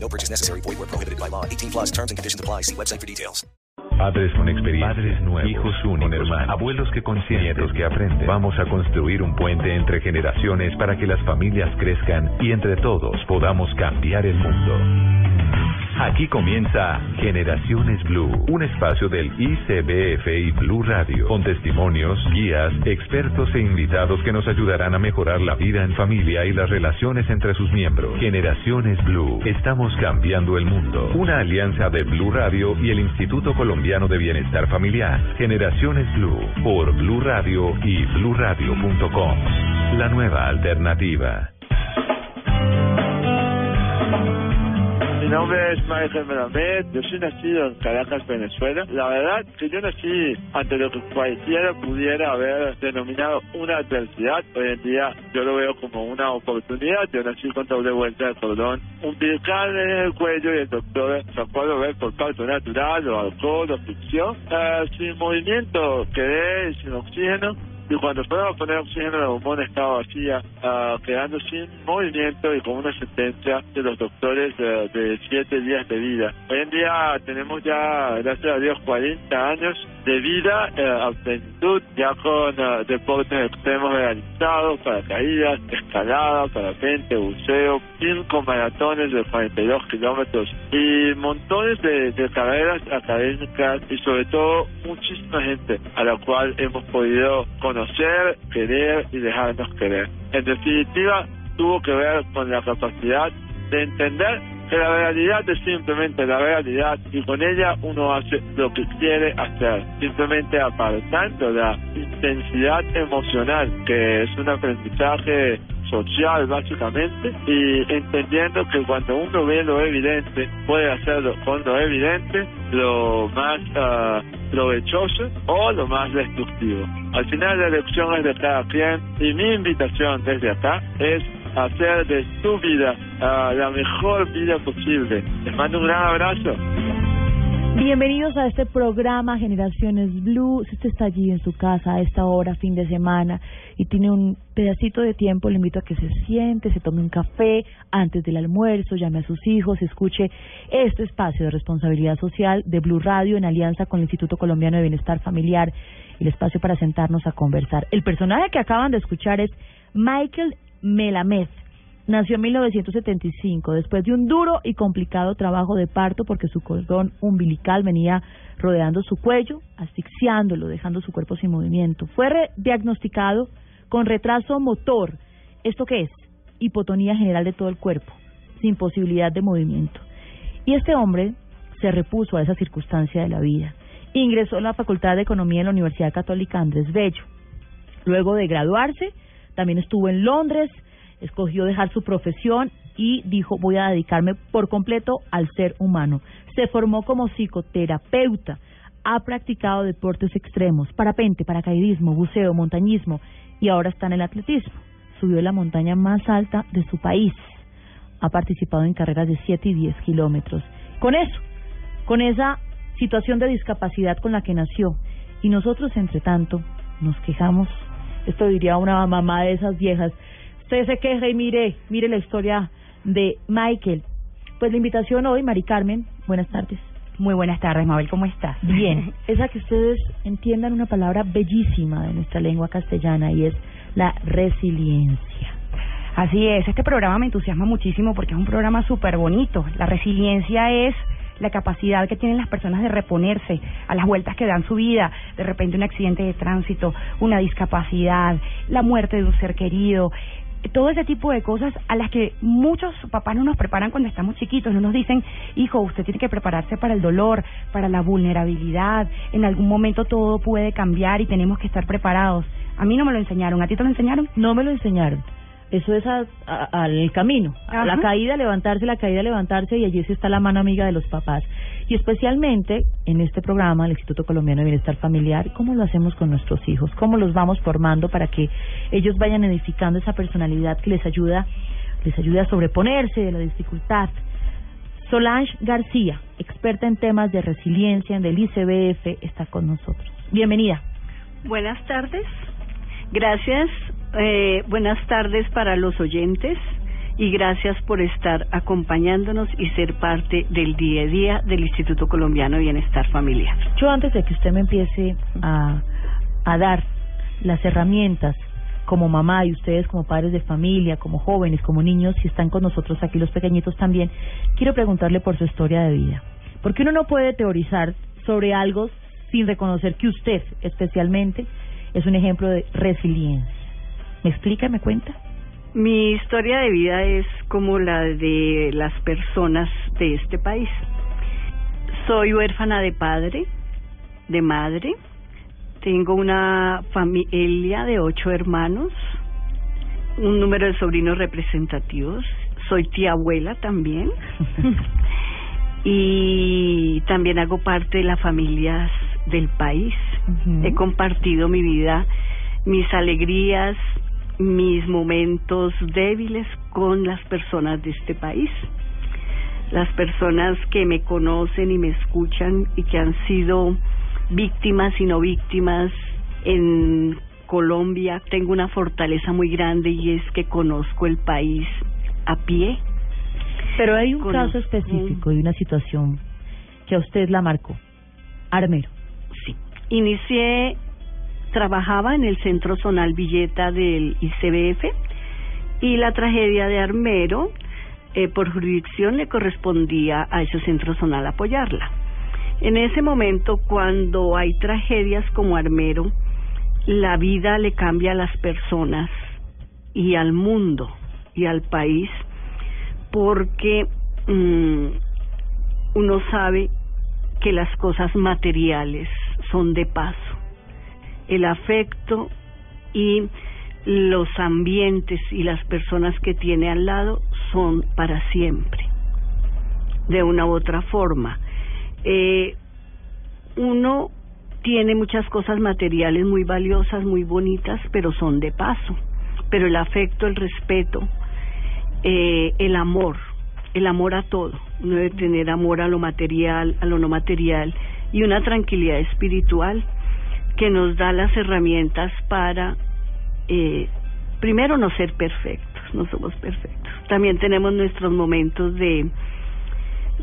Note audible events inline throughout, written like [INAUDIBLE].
No purchase necessary. Void where prohibited by law. 18 plus terms and conditions apply. See website for details. Padres con experiencia, padres nuevos, hijos únicos, hermanos, abuelos que consienten, nietos que aprenden. Vamos a construir un puente entre generaciones para que las familias crezcan y entre todos podamos cambiar el mundo. Aquí comienza Generaciones Blue, un espacio del ICBF y Blue Radio, con testimonios, guías, expertos e invitados que nos ayudarán a mejorar la vida en familia y las relaciones entre sus miembros. Generaciones Blue, estamos cambiando el mundo. Una alianza de Blue Radio y el Instituto Colombiano de Bienestar Familiar. Generaciones Blue, por Blue Radio y bluradio.com. La nueva alternativa. Mi nombre es Michael Melamed, yo soy nacido en Caracas, Venezuela. La verdad que yo nací ante lo que cualquiera pudiera haber denominado una adversidad. Hoy en día yo lo veo como una oportunidad. Yo nací con doble vuelta de cordón umbilical en el cuello y el doctor sacó a ver por parto natural o alcohol o ficción. Eh, sin movimiento quedé sin oxígeno y cuando fueron a poner oxígeno la bombona estaba vacía, ah, quedando sin movimiento y con una sentencia de los doctores de, de siete días de vida. Hoy en día tenemos ya, gracias a Dios, 40 años de vida eh, a plenitud, ya con eh, deportes extremos realizados, paracaídas, escalada, parapente, buceo, cinco maratones de 42 kilómetros y montones de, de carreras académicas y sobre todo muchísima gente a la cual hemos podido conocer, querer y dejarnos querer. En definitiva, tuvo que ver con la capacidad de entender que la realidad es simplemente la realidad y con ella uno hace lo que quiere hacer, simplemente apartando la intensidad emocional, que es un aprendizaje social básicamente y entendiendo que cuando uno ve lo evidente puede hacerlo con lo evidente lo más ah, provechoso o lo más destructivo. Al final la elección es de cada quien y mi invitación desde acá es hacer de tu vida ah, la mejor vida posible. Les mando un gran abrazo. Bienvenidos a este programa Generaciones Blue. Si usted está allí en su casa a esta hora, fin de semana, y tiene un pedacito de tiempo, le invito a que se siente, se tome un café antes del almuerzo, llame a sus hijos, escuche este espacio de responsabilidad social de Blue Radio en alianza con el Instituto Colombiano de Bienestar Familiar, el espacio para sentarnos a conversar. El personaje que acaban de escuchar es Michael Melamed. Nació en 1975, después de un duro y complicado trabajo de parto porque su cordón umbilical venía rodeando su cuello, asfixiándolo, dejando su cuerpo sin movimiento. Fue diagnosticado con retraso motor. ¿Esto qué es? Hipotonía general de todo el cuerpo, sin posibilidad de movimiento. Y este hombre se repuso a esa circunstancia de la vida. Ingresó en la Facultad de Economía en la Universidad Católica Andrés Bello. Luego de graduarse, también estuvo en Londres, escogió dejar su profesión y dijo voy a dedicarme por completo al ser humano. Se formó como psicoterapeuta, ha practicado deportes extremos, parapente, paracaidismo, buceo, montañismo y ahora está en el atletismo. Subió la montaña más alta de su país. Ha participado en carreras de 7 y 10 kilómetros. Con eso, con esa situación de discapacidad con la que nació. Y nosotros, entre tanto, nos quejamos. Esto diría una mamá de esas viejas. Usted se queja y mire, mire la historia de Michael. Pues la invitación hoy, Mari Carmen, buenas tardes. Muy buenas tardes, Mabel, ¿cómo estás? Bien, [LAUGHS] es a que ustedes entiendan una palabra bellísima de nuestra lengua castellana y es la resiliencia. Así es, este programa me entusiasma muchísimo porque es un programa súper bonito. La resiliencia es la capacidad que tienen las personas de reponerse a las vueltas que dan su vida, de repente un accidente de tránsito, una discapacidad, la muerte de un ser querido, todo ese tipo de cosas a las que muchos papás no nos preparan cuando estamos chiquitos, no nos dicen, hijo, usted tiene que prepararse para el dolor, para la vulnerabilidad, en algún momento todo puede cambiar y tenemos que estar preparados. A mí no me lo enseñaron, ¿a ti te lo enseñaron? No me lo enseñaron. Eso es a- a- al camino, a la caída, levantarse, la caída, levantarse y allí sí está la mano amiga de los papás. Y especialmente en este programa, el Instituto Colombiano de Bienestar Familiar, cómo lo hacemos con nuestros hijos, cómo los vamos formando para que ellos vayan edificando esa personalidad que les ayuda, les ayude a sobreponerse de la dificultad. Solange García, experta en temas de resiliencia del ICBF, está con nosotros. Bienvenida. Buenas tardes. Gracias. Eh, buenas tardes para los oyentes y gracias por estar acompañándonos y ser parte del día a día del Instituto Colombiano de Bienestar Familiar. Yo antes de que usted me empiece a, a dar las herramientas como mamá y ustedes como padres de familia, como jóvenes, como niños, si están con nosotros aquí los pequeñitos también, quiero preguntarle por su historia de vida. Porque uno no puede teorizar sobre algo sin reconocer que usted especialmente es un ejemplo de resiliencia. ¿Me explica, me cuenta? Mi historia de vida es como la de las personas de este país. Soy huérfana de padre, de madre. Tengo una familia de ocho hermanos, un número de sobrinos representativos. Soy tía abuela también. [LAUGHS] y también hago parte de las familias del país. He compartido mi vida, mis alegrías, mis momentos débiles con las personas de este país. Las personas que me conocen y me escuchan y que han sido víctimas y no víctimas en Colombia. Tengo una fortaleza muy grande y es que conozco el país a pie. Pero hay un caso específico y una situación que a usted la marcó. Armero. Sí. Inicié trabajaba en el Centro Zonal Villeta del ICBF y la tragedia de Armero, eh, por jurisdicción, le correspondía a ese Centro Zonal apoyarla. En ese momento, cuando hay tragedias como Armero, la vida le cambia a las personas y al mundo y al país porque mm, uno sabe que las cosas materiales son de paso el afecto y los ambientes y las personas que tiene al lado son para siempre, de una u otra forma. Eh, uno tiene muchas cosas materiales muy valiosas, muy bonitas, pero son de paso. Pero el afecto, el respeto, eh, el amor, el amor a todo. Uno debe tener amor a lo material, a lo no material y una tranquilidad espiritual que nos da las herramientas para, eh, primero, no ser perfectos, no somos perfectos. También tenemos nuestros momentos de,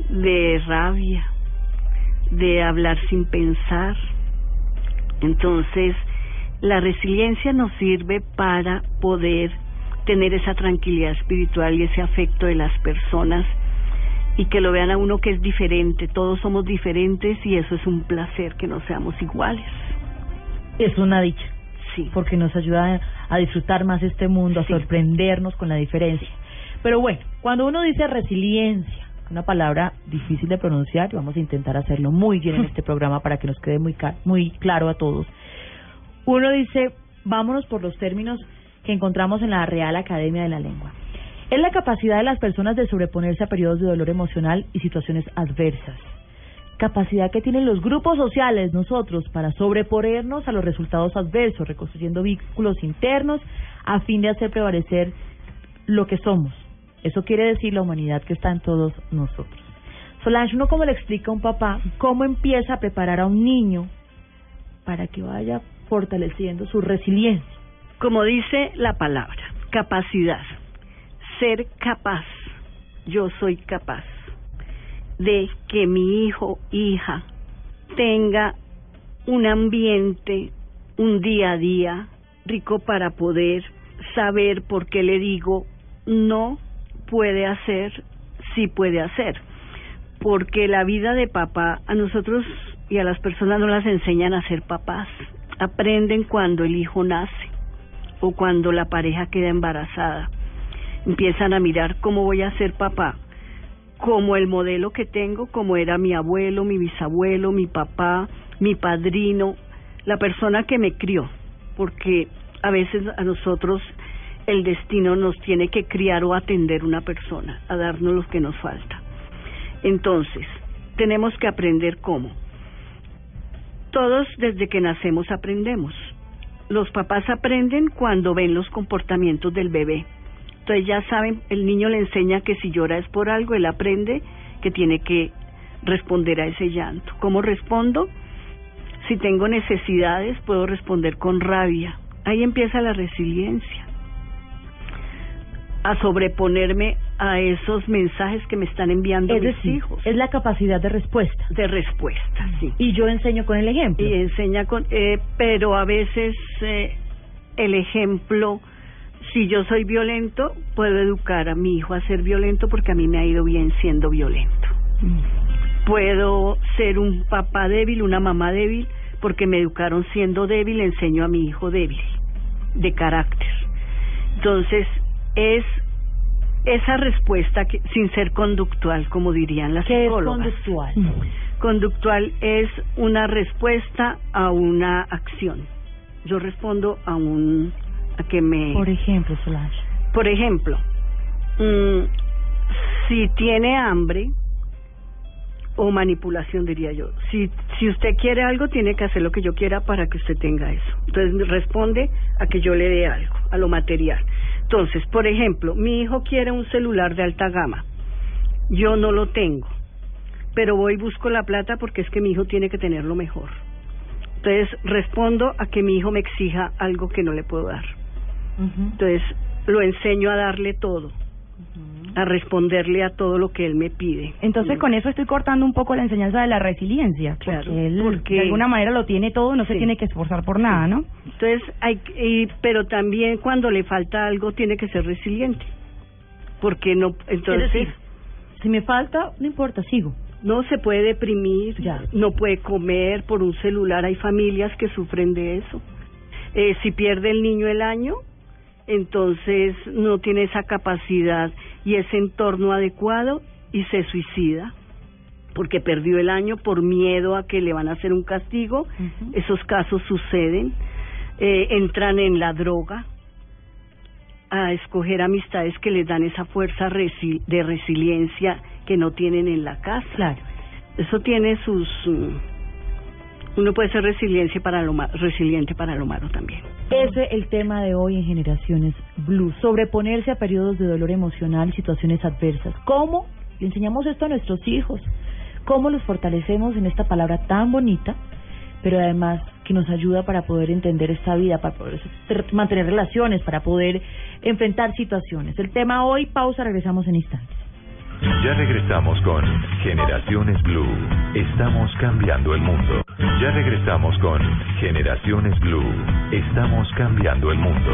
de rabia, de hablar sin pensar. Entonces, la resiliencia nos sirve para poder tener esa tranquilidad espiritual y ese afecto de las personas y que lo vean a uno que es diferente. Todos somos diferentes y eso es un placer que no seamos iguales es una dicha. Sí. Porque nos ayuda a disfrutar más este mundo, a sorprendernos con la diferencia. Pero bueno, cuando uno dice resiliencia, una palabra difícil de pronunciar, vamos a intentar hacerlo muy bien en [LAUGHS] este programa para que nos quede muy, muy claro a todos. Uno dice, vámonos por los términos que encontramos en la Real Academia de la Lengua. Es la capacidad de las personas de sobreponerse a periodos de dolor emocional y situaciones adversas capacidad que tienen los grupos sociales, nosotros, para sobreponernos a los resultados adversos, reconstruyendo vínculos internos a fin de hacer prevalecer lo que somos. Eso quiere decir la humanidad que está en todos nosotros. Solange, ¿uno cómo le explica a un papá cómo empieza a preparar a un niño para que vaya fortaleciendo su resiliencia? Como dice la palabra, capacidad, ser capaz, yo soy capaz de que mi hijo, hija, tenga un ambiente, un día a día rico para poder saber por qué le digo no puede hacer, sí puede hacer. Porque la vida de papá a nosotros y a las personas no las enseñan a ser papás. Aprenden cuando el hijo nace o cuando la pareja queda embarazada. Empiezan a mirar cómo voy a ser papá como el modelo que tengo, como era mi abuelo, mi bisabuelo, mi papá, mi padrino, la persona que me crió, porque a veces a nosotros el destino nos tiene que criar o atender una persona, a darnos lo que nos falta. Entonces, tenemos que aprender cómo. Todos desde que nacemos aprendemos. Los papás aprenden cuando ven los comportamientos del bebé. Entonces ya saben, el niño le enseña que si llora es por algo, él aprende que tiene que responder a ese llanto. ¿Cómo respondo? Si tengo necesidades, puedo responder con rabia. Ahí empieza la resiliencia. A sobreponerme a esos mensajes que me están enviando Es mis decir, hijos. es la capacidad de respuesta. De respuesta, sí. Y yo enseño con el ejemplo. Y enseña con... Eh, pero a veces eh, el ejemplo, si yo soy violento, puedo educar a mi hijo a ser violento porque a mí me ha ido bien siendo violento. Puedo ser un papá débil, una mamá débil, porque me educaron siendo débil, enseño a mi hijo débil, de carácter. Entonces, es esa respuesta que, sin ser conductual, como dirían las ¿Qué es psicólogas. conductual? Conductual es una respuesta a una acción. Yo respondo a un a que me Por ejemplo, Solange. por ejemplo, mm, si tiene hambre o manipulación diría yo. Si si usted quiere algo tiene que hacer lo que yo quiera para que usted tenga eso. Entonces responde a que yo le dé algo, a lo material. Entonces, por ejemplo, mi hijo quiere un celular de alta gama. Yo no lo tengo. Pero voy y busco la plata porque es que mi hijo tiene que tenerlo mejor. Entonces respondo a que mi hijo me exija algo que no le puedo dar. Entonces lo enseño a darle todo, a responderle a todo lo que él me pide. Entonces con eso estoy cortando un poco la enseñanza de la resiliencia, Claro, porque él porque- de alguna manera lo tiene todo, no se tiene que esforzar por nada, ¿no? Entonces, hay, y, pero también cuando le falta algo tiene que ser resiliente, porque no, entonces decir, si me falta, no importa, sigo. no se puede deprimir, Ya. no puede comer por un celular. Hay familias que sufren de eso. Eh, si pierde el niño el año, entonces no tiene esa capacidad y ese entorno adecuado y se suicida porque perdió el año por miedo a que le van a hacer un castigo. Esos casos suceden. Eh, entran en la droga a escoger amistades que les dan esa fuerza resi- de resiliencia que no tienen en la casa. Claro. Eso tiene sus... uno puede ser resiliencia para lo resiliente para lo malo también. Ese es el tema de hoy en Generaciones Blue. Sobreponerse a periodos de dolor emocional situaciones adversas. ¿Cómo le enseñamos esto a nuestros hijos? ¿Cómo los fortalecemos en esta palabra tan bonita, pero además que nos ayuda para poder entender esta vida, para poder mantener relaciones, para poder enfrentar situaciones? El tema hoy, pausa, regresamos en instantes. Ya regresamos con Generaciones Blue. Estamos cambiando el mundo. Ya regresamos con Generaciones Blue. Estamos cambiando el mundo.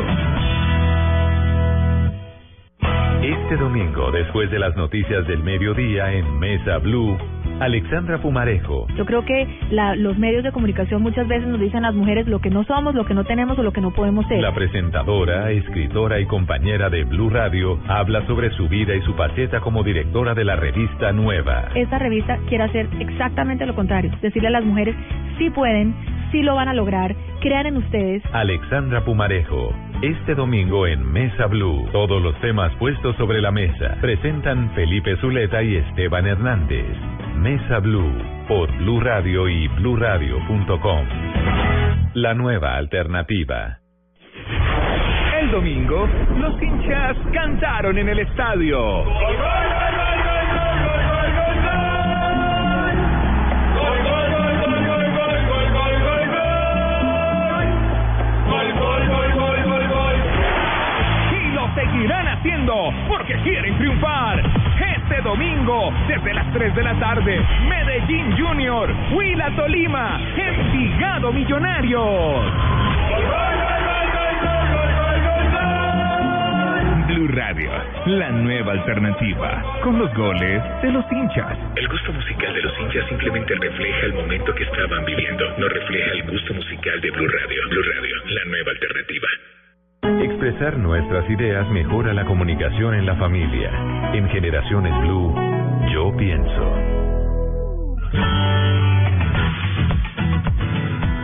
Este domingo, después de las noticias del mediodía en Mesa Blue, Alexandra Pumarejo, Yo creo que la, los medios de comunicación muchas veces nos dicen a las mujeres lo que no somos, lo que no tenemos o lo que no podemos ser. la presentadora, escritora y compañera de Blue Radio, habla sobre su vida y su faceta como directora de la revista Nueva. Esta revista quiere hacer exactamente lo contrario, decirle a las mujeres sí pueden, sí lo van a lograr, crean en ustedes. Alexandra Pumarejo. Este domingo en Mesa Blue, todos los temas puestos sobre la mesa. Presentan Felipe Zuleta y Esteban Hernández. Mesa Blue por Blue Radio y bluradio.com. La nueva alternativa. El domingo, los hinchas cantaron en el estadio. Y lo seguirán haciendo porque quieren triunfar. Este domingo, desde las 3 de la tarde, Medellín Junior, Huila Tolima, Envigado Millonarios. Blue Radio, la nueva alternativa, con los goles de los hinchas. El gusto musical de los hinchas simplemente refleja el momento que estaban viviendo, no refleja el gusto musical de Blue Radio. Blue Radio, la nueva alternativa. Expresar nuestras ideas mejora la comunicación en la familia. En Generaciones Blue, yo pienso.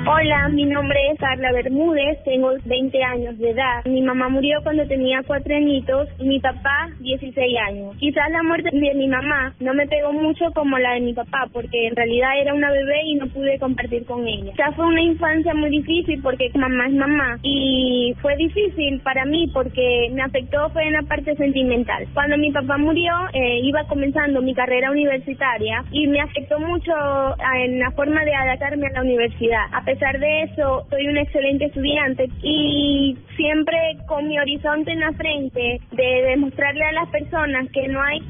Hola, mi nombre es Carla Bermúdez, tengo 20 años de edad. Mi mamá murió cuando tenía cuatro añitos y mi papá 16 años. Quizás la muerte de mi mamá no me pegó mucho como la de mi papá, porque en realidad era una bebé y no pude compartir con ella. Ya fue una infancia muy difícil porque mamá es mamá y fue difícil para mí porque me afectó fue en la parte sentimental. Cuando mi papá murió, eh, iba comenzando mi carrera universitaria y me afectó mucho ah, en la forma de adaptarme a la universidad. De eso, soy un excelente estudiante y siempre con mi horizonte en la frente de demostrarle a las personas que no hay,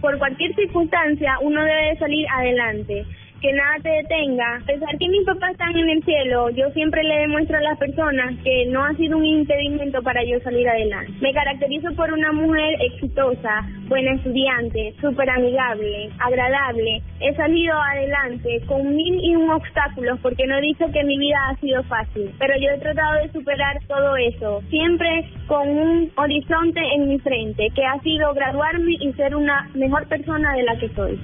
por cualquier circunstancia, uno debe de salir adelante que nada te detenga. A pesar que mis papás están en el cielo, yo siempre le demuestro a las personas que no ha sido un impedimento para yo salir adelante. Me caracterizo por una mujer exitosa, buena estudiante, súper amigable, agradable. He salido adelante con mil y un obstáculos porque no he dicho que mi vida ha sido fácil, pero yo he tratado de superar todo eso, siempre con un horizonte en mi frente, que ha sido graduarme y ser una mejor persona de la que soy.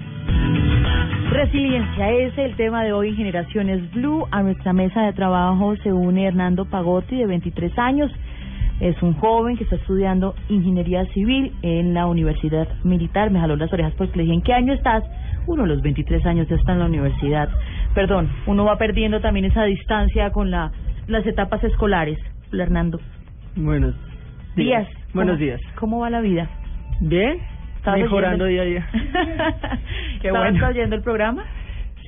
Resiliencia es el tema de hoy en Generaciones Blue. A nuestra mesa de trabajo se une Hernando Pagotti, de 23 años. Es un joven que está estudiando ingeniería civil en la Universidad Militar. Me jaló las orejas porque le dije, ¿en qué año estás? Uno los 23 años ya está en la universidad. Perdón, uno va perdiendo también esa distancia con la, las etapas escolares. Hernando. Buenos días. Buenos ¿Cómo- días. ¿Cómo va la vida? Bien, ¿Estabas mejorando oyendo? día a día. [LAUGHS] Qué ¿Estabas bueno. oyendo el programa?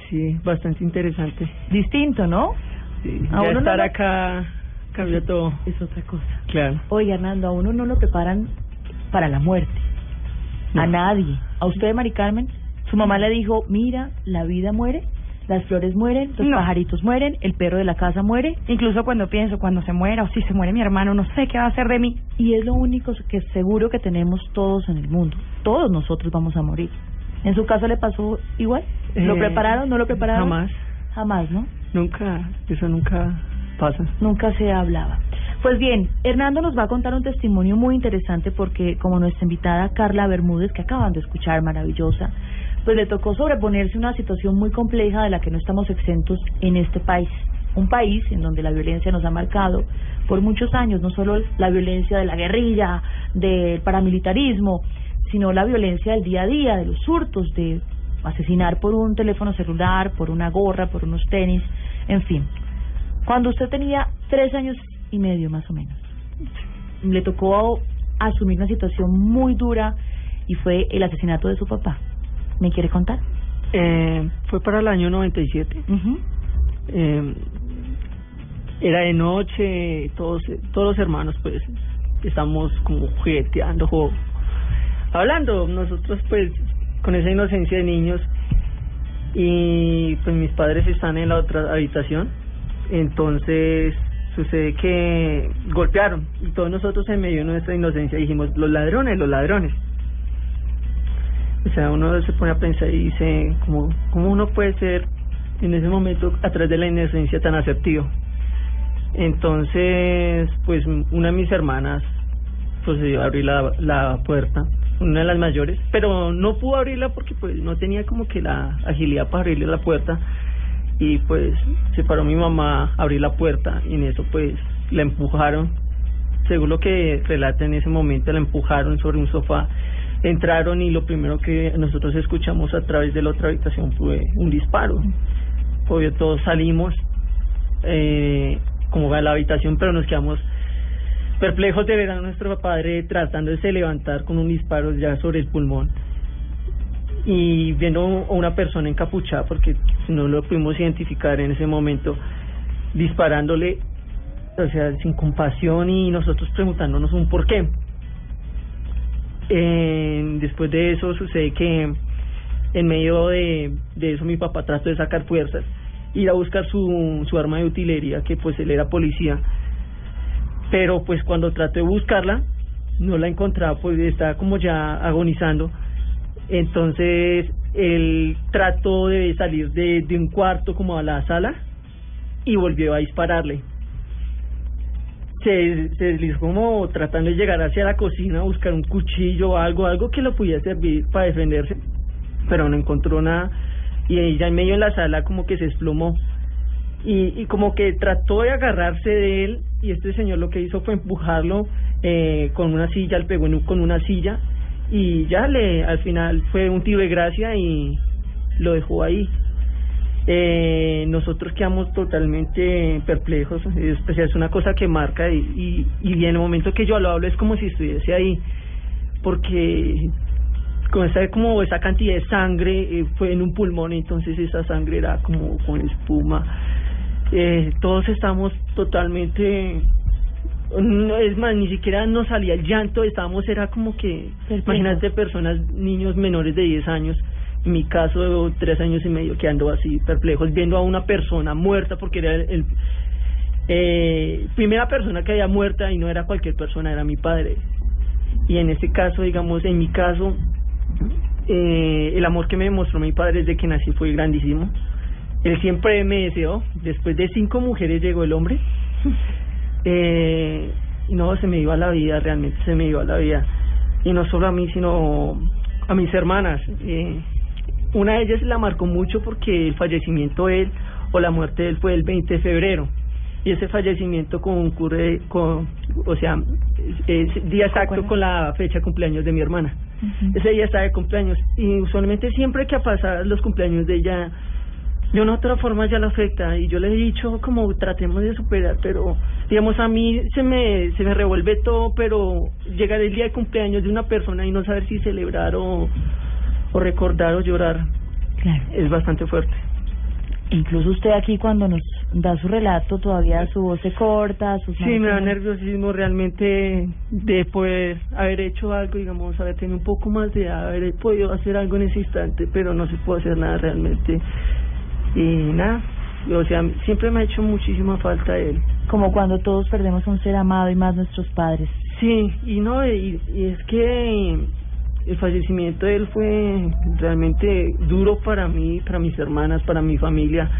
Sí, bastante interesante. Distinto, ¿no? Sí, A ya uno no estar lo- acá cambió todo. Es otra cosa. Claro. Oye, Hernando, a uno no lo preparan para la muerte. A nadie. ¿A usted, Mari Carmen? Su mamá le dijo, mira, la vida muere, las flores mueren, los No. pajaritos mueren, el perro de la casa muere. Incluso cuando pienso, cuando se muera o si se muere mi hermano, no sé qué va a hacer de mí. Y es lo único que seguro que tenemos todos en el mundo. Todos nosotros vamos a morir. ¿En su caso le pasó igual? ¿Lo Eh, prepararon? ¿No lo prepararon? Jamás. Jamás, ¿no? Nunca, eso nunca pasa. Nunca se hablaba. Pues bien, Hernando nos va a contar un testimonio muy interesante porque como nuestra invitada Carla Bermúdez, que acaban de escuchar, maravillosa, pues le tocó sobreponerse a una situación muy compleja de la que no estamos exentos en este país. Un país en donde la violencia nos ha marcado por muchos años, no solo la violencia de la guerrilla, del paramilitarismo, sino la violencia del día a día, de los hurtos, de asesinar por un teléfono celular, por una gorra, por unos tenis, en fin. Cuando usted tenía tres años y medio más o menos, le tocó asumir una situación muy dura y fue el asesinato de su papá. ¿Me quiere contar? Eh, fue para el año 97. Eh, era de noche, todos todos los hermanos pues estamos como jugueteando, jo- hablando nosotros pues con esa inocencia de niños y pues mis padres están en la otra habitación, entonces sucede que golpearon y todos nosotros en medio de nuestra inocencia dijimos los ladrones, los ladrones. O sea, uno se pone a pensar y dice, ¿cómo, cómo uno puede ser en ese momento a través de la inocencia tan asertivo? Entonces, pues una de mis hermanas procedió a abrir la, la puerta, una de las mayores, pero no pudo abrirla porque pues no tenía como que la agilidad para abrirle la puerta y pues se paró mi mamá a abrir la puerta y en eso pues la empujaron, según lo que relata en ese momento, la empujaron sobre un sofá, entraron y lo primero que nosotros escuchamos a través de la otra habitación fue un disparo. Obvio, todos salimos eh, como a la habitación, pero nos quedamos perplejos de ver a nuestro padre tratándose de levantar con un disparo ya sobre el pulmón y viendo a una persona encapuchada, porque no lo pudimos identificar en ese momento, disparándole, o sea, sin compasión y nosotros preguntándonos un por qué. Eh, después de eso sucede que en medio de, eso mi papá trató de sacar fuerzas, ir a buscar su, arma de utilería, que pues él era policía, pero pues cuando trató de buscarla, no la encontraba, pues estaba como ya agonizando, entonces él trató de salir de un cuarto como a la sala y volvió a dispararle. Se, se deslizó como tratando de llegar hacia la cocina a buscar un cuchillo algo, algo que lo pudiera servir para defenderse, pero no encontró nada y ella en medio de la sala como que se desplomó y, y como que trató de agarrarse de él y este señor lo que hizo fue empujarlo eh, con una silla, le pegó con una silla y ya le al final fue un tiro de gracia y lo dejó ahí. Eh, nosotros quedamos totalmente perplejos, es, pues, es una cosa que marca y, y, y en el momento que yo lo hablo es como si estuviese ahí, porque con esa como esa cantidad de sangre eh, fue en un pulmón entonces esa sangre era como con espuma eh, todos estamos totalmente no, es más ni siquiera nos salía el llanto estábamos era como que Perplejos. imagínate personas niños menores de 10 años mi caso tres años y medio quedando así perplejos viendo a una persona muerta porque era el, el eh, primera persona que había muerta y no era cualquier persona era mi padre y en este caso digamos en mi caso eh, el amor que me demostró mi padre desde que nací fue grandísimo. Él siempre me deseó. Después de cinco mujeres llegó el hombre. [LAUGHS] Eh, y no, se me iba la vida, realmente se me iba la vida. Y no solo a mí, sino a mis hermanas. Eh, una de ellas la marcó mucho porque el fallecimiento de él o la muerte de él fue el 20 de febrero. Y ese fallecimiento concurre con, o sea, es, día exacto con la fecha de cumpleaños de mi hermana. Ese día estaba de cumpleaños y usualmente siempre que pasa los cumpleaños de ella, de una u otra forma ya la afecta y yo le he dicho como tratemos de superar, pero digamos a mí se me se me revuelve todo, pero llegar el día de cumpleaños de una persona y no saber si celebrar o, o recordar o llorar Claro. es bastante fuerte. Incluso usted aquí cuando nos da su relato todavía su voz se corta, sus Sí, me da nerviosismo realmente de poder haber hecho algo, digamos, haber tenido un poco más de haber podido hacer algo en ese instante, pero no se puede hacer nada realmente. Y nada, o sea, siempre me ha hecho muchísima falta él. Como cuando todos perdemos a un ser amado y más nuestros padres. Sí, y no, y, y es que el fallecimiento de él fue realmente duro para mí, para mis hermanas, para mi familia.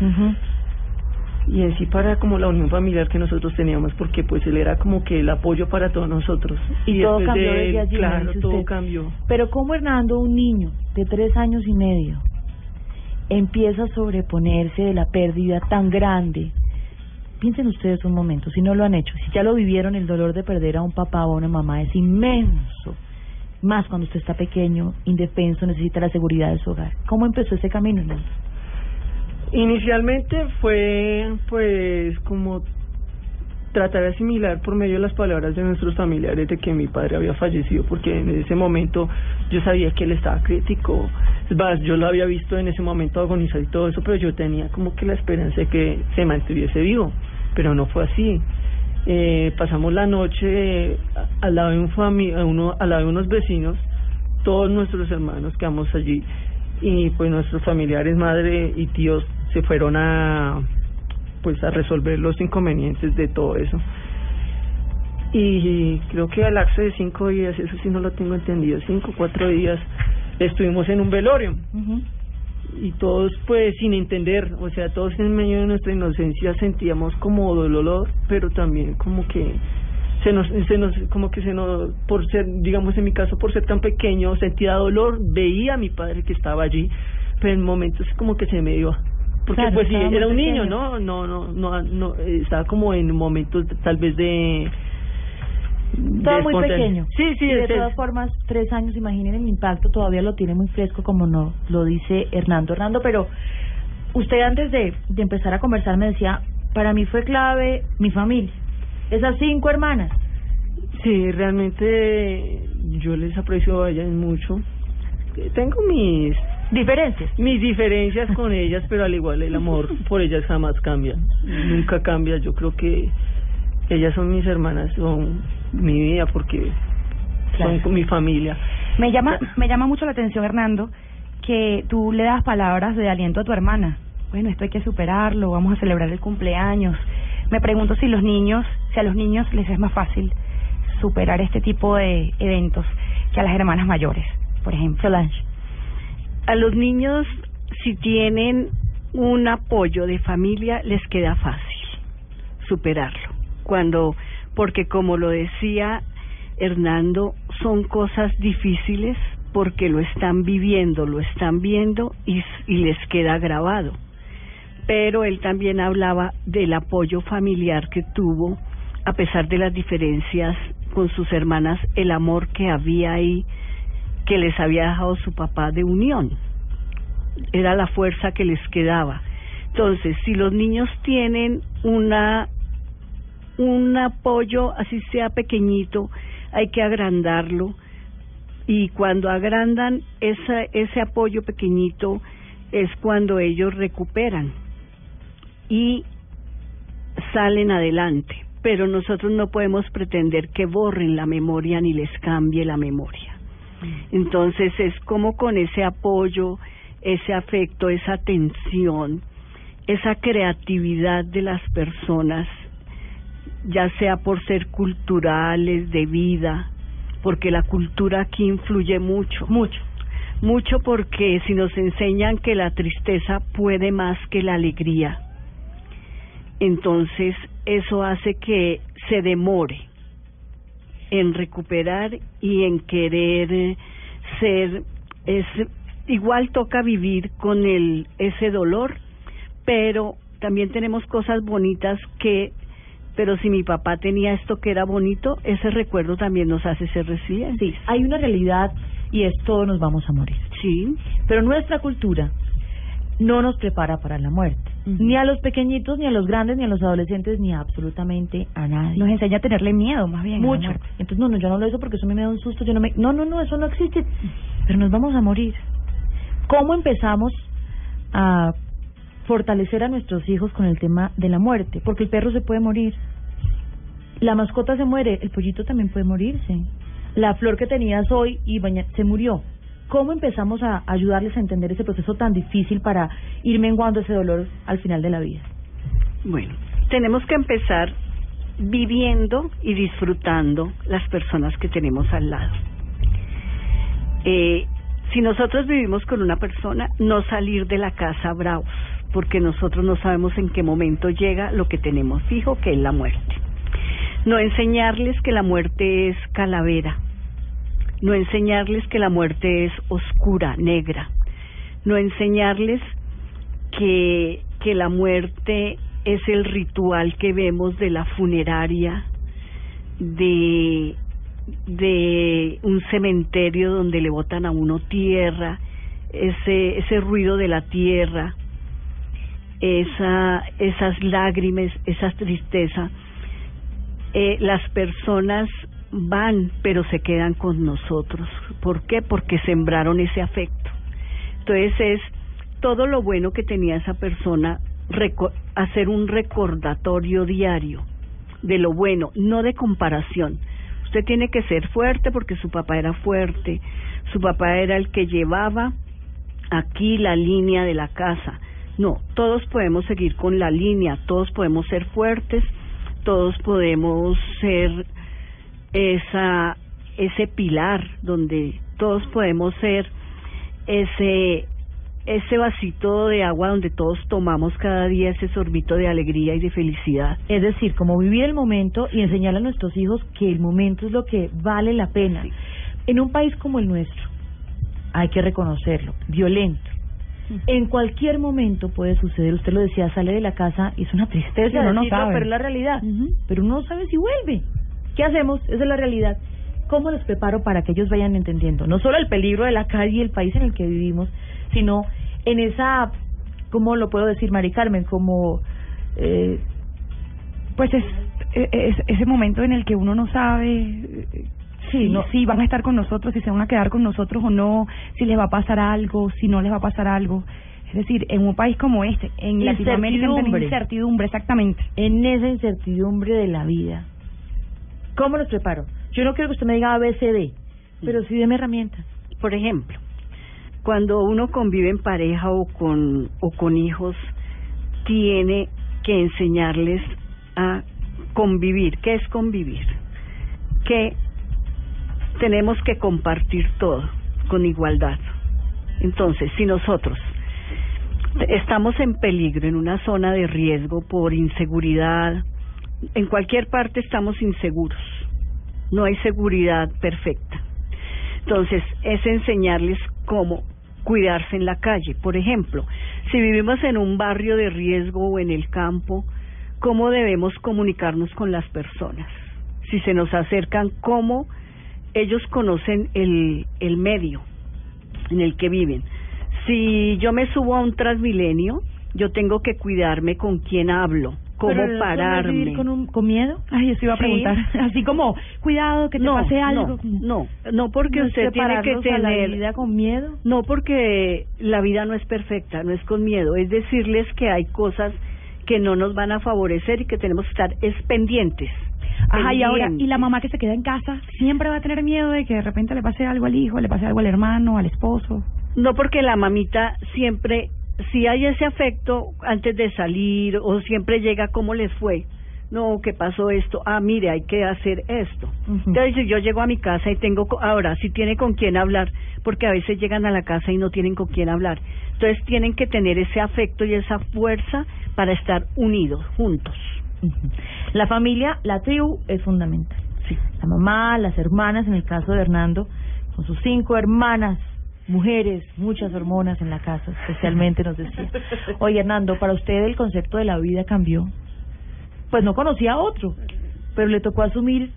Y en sí para como la unión familiar que nosotros teníamos porque pues él era como que el apoyo para todos nosotros. Y, todo después cambió de desde él, allí, claro todo cambió. Pero como Hernando, un niño de tres años y medio, empieza a sobreponerse de la pérdida tan grande. Piensen ustedes un momento, si no lo han hecho, si ya lo vivieron, el dolor de perder a un papá o a una mamá es inmenso. Más cuando usted está pequeño, indefenso, necesita la seguridad de su hogar. ¿Cómo empezó ese camino, Hernando? Inicialmente fue pues como tratar de asimilar por medio de las palabras de nuestros familiares de que mi padre había fallecido porque en ese momento yo sabía que él estaba crítico, yo lo había visto en ese momento agonizar y todo eso, pero yo tenía como que la esperanza de que se mantuviese vivo, pero no fue así. Eh, pasamos la noche a- al lado de un fami uno, al lado de unos vecinos, todos nuestros hermanos quedamos allí y pues nuestros familiares, madre y tíos se fueron a pues a resolver los inconvenientes de todo eso. Y creo que al lapso de cinco días, eso sí no lo tengo entendido, cinco, cuatro días, estuvimos en un velorio y todos pues sin entender, o sea, todos en medio de nuestra inocencia sentíamos como dolor, pero también como que se nos, se nos, como que se nos, por ser, digamos en mi caso, por ser tan pequeño, sentía dolor, veía a mi padre que estaba allí, pero en momentos como que se me iba. Porque Claro, pues sí, era un niño. ¿no? No, no, no, no, estaba como en momentos tal vez de... Todo muy pequeño. Sí, sí, Y de todas formas, tres años, imaginen el impacto, todavía lo tiene muy fresco, como no lo dice Hernando. Hernando, pero usted antes de, de empezar a conversar me decía, para mí fue clave mi familia, esas cinco hermanas. Sí, realmente yo les aprecio a ellas mucho. Tengo mis diferencias, mis diferencias con [LAUGHS] ellas, pero al igual el amor por ellas jamás cambia, nunca cambia. Yo creo que ellas son mis hermanas, son mi vida porque son Claro. mi familia. Me llama, me llama mucho la atención, Hernando, que tú le das palabras de aliento a tu hermana. Bueno, esto hay que superarlo, vamos a celebrar el cumpleaños. Me pregunto si los niños, si a los niños les es más fácil superar este tipo de eventos que a las hermanas mayores, por ejemplo. Solange. A los niños, si tienen un apoyo de familia, les queda fácil superarlo. Cuando, porque como lo decía Hernando, son cosas difíciles porque lo están viviendo, lo están viendo y, y les queda grabado. pero él también hablaba del apoyo familiar que tuvo, a pesar de las diferencias con sus hermanas, el amor que había ahí, que les había dejado su papá de unión. Era la fuerza que les quedaba. Entonces, si los niños tienen una un apoyo, así sea pequeñito, hay que agrandarlo y cuando agrandan esa, ese apoyo pequeñito es cuando ellos recuperan y salen adelante. Pero nosotros no podemos pretender que borren la memoria ni les cambie la memoria. Entonces es como con ese apoyo, ese afecto, esa atención, esa creatividad de las personas, ya sea por ser culturales, de vida, porque la cultura aquí influye mucho. Mucho. Mucho porque si nos enseñan que la tristeza puede más que la alegría, entonces eso hace que se demore en recuperar y en querer ser es igual toca vivir con el ese dolor pero también tenemos cosas bonitas que pero si mi papá tenía esto que era bonito ese recuerdo también nos hace ser resilientes sí hay una realidad y es todos nos vamos a morir sí pero nuestra cultura no nos prepara para la muerte ni a los pequeñitos, ni a los grandes, ni a los adolescentes, ni a absolutamente a nadie. Nos enseña a tenerle miedo, más bien. Mucho. Entonces, no, no, yo no lo eso porque eso me da un susto. Yo no, me... no, no, no, eso no existe. Pero nos vamos a morir. ¿Cómo empezamos a fortalecer a nuestros hijos con el tema de la muerte? Porque el perro se puede morir. La mascota se muere, el pollito también puede morirse. La flor que tenías hoy y se murió. ¿Cómo empezamos a ayudarles a entender ese proceso tan difícil para ir menguando ese dolor al final de la vida? Bueno, tenemos que empezar viviendo y disfrutando las personas que tenemos al lado. Eh, si nosotros vivimos con una persona, no salir de la casa bravos, porque nosotros no sabemos en qué momento llega lo que tenemos fijo, que es la muerte. No enseñarles que la muerte es calavera, no enseñarles que la muerte es oscura, negra, no enseñarles que, que la muerte es el ritual que vemos de la funeraria, de, de un cementerio donde le botan a uno tierra, ese, ese ruido de la tierra, esa, esas lágrimas, esa tristeza. Eh, las personas van, pero se quedan con nosotros. ¿Por qué? Porque sembraron ese afecto. Entonces es todo lo bueno que tenía esa persona, hacer un recordatorio diario de lo bueno, no de comparación. Usted tiene que ser fuerte porque su papá era fuerte, su papá era el que llevaba aquí la línea de la casa. No, todos podemos seguir con la línea, todos podemos ser fuertes, todos podemos ser esa ese pilar donde todos podemos ser ese ese vasito de agua donde todos tomamos cada día ese sorbito de alegría y de felicidad. Es decir, como vivir el momento y enseñar a nuestros hijos que el momento es lo que vale la pena. En un país como el nuestro, hay que reconocerlo, violento. [LAUGHS] En cualquier momento puede suceder, usted lo decía, sale de la casa y es una tristeza, uno no decirlo, sabe. pero es la realidad. Pero uno no sabe si vuelve. ¿Qué hacemos? Esa es la realidad. ¿Cómo los preparo para que ellos vayan entendiendo no solo el peligro de la calle y el país en el que vivimos, sino en esa, ¿cómo lo puedo decir, Mari Carmen? Como, eh, pues es, es ese momento en el que uno no sabe eh, Sí, si, no- si van a estar con nosotros, si se van a quedar con nosotros o no, si les va a pasar algo, si no les va a pasar algo. Es decir, en un país como este, en Latinoamérica, en Incertidumbre. incertidumbre, exactamente. en esa incertidumbre de la vida. ¿Cómo los preparo? Yo no quiero que usted me diga ABCD, pero sí deme herramientas. Por ejemplo, cuando uno convive en pareja o con o con hijos, tiene que enseñarles a convivir. ¿Qué es convivir? Que tenemos que compartir todo con igualdad. Entonces, si nosotros estamos en peligro, en una zona de riesgo por inseguridad, en cualquier parte estamos inseguros, no hay seguridad perfecta. Entonces, es enseñarles cómo cuidarse en la calle. Por ejemplo, si vivimos en un barrio de riesgo o en el campo, ¿cómo debemos comunicarnos con las personas? Si se nos acercan, ¿cómo ellos conocen el, el medio en el que viven? Si yo me subo a un transmilenio, yo tengo que cuidarme con quién hablo, cómo Pero pararme. vivir con, un, con miedo? Ay, eso iba a Sí. preguntar. [LAUGHS] Así como, cuidado, que te no, pase algo. No, no, no porque ¿No es usted tiene que a la tener vida con miedo? No, porque la vida no es perfecta, no es con miedo, es decirles que hay cosas que no nos van a favorecer y que tenemos que estar es pendientes. Ajá, y ahora, y la mamá que se queda en casa siempre va a tener miedo de que de repente le pase algo al hijo, le pase algo al hermano, al esposo. No porque la mamita siempre, si hay ese afecto antes de salir o siempre llega cómo les fue. No, ¿qué pasó esto? Ah, mire, hay que hacer esto. Entonces si yo llego a mi casa y tengo, ahora, si tiene con quién hablar, porque a veces llegan a la casa y no tienen con quién hablar. Entonces tienen que tener ese afecto y esa fuerza para estar unidos, juntos. La familia, la tribu es fundamental. Sí. La mamá, las hermanas, en el caso de Hernando, con sus cinco hermanas, mujeres, muchas hormonas en la casa, especialmente nos decía. Oye, Hernando, para usted el concepto de la vida cambió. Pues no conocía a otro, pero le tocó asumir